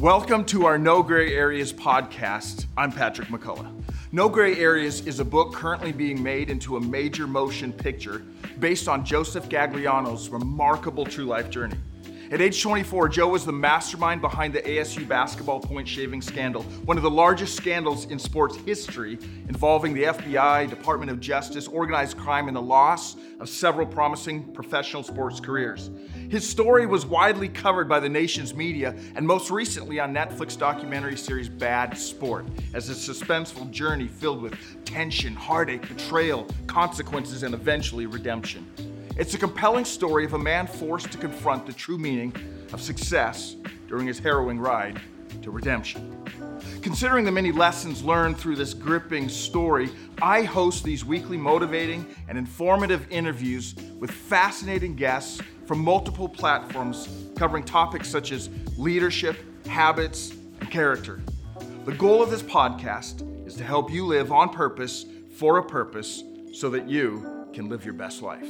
Welcome to our No Gray Areas podcast. I'm Patrick McCullough. No Gray Areas is a book currently being made into a major motion picture based on Joseph Gagliano's remarkable true life journey. At age 24, Joe was the mastermind behind the ASU basketball point shaving scandal, one of the largest scandals in sports history, involving the FBI, Department of Justice, organized crime, and the loss of several promising professional sports careers. His story was widely covered by the nation's media and most recently on Netflix documentary series Bad Sport, as a suspenseful journey filled with tension, heartache, betrayal, consequences, and eventually redemption. It's a compelling story of a man forced to confront the true meaning of success during his harrowing ride to redemption. Considering the many lessons learned through this gripping story, I host these weekly motivating and informative interviews with fascinating guests from multiple platforms covering topics such as leadership, habits, and character. The goal of this podcast is to help you live on purpose for a purpose so that you can live your best life.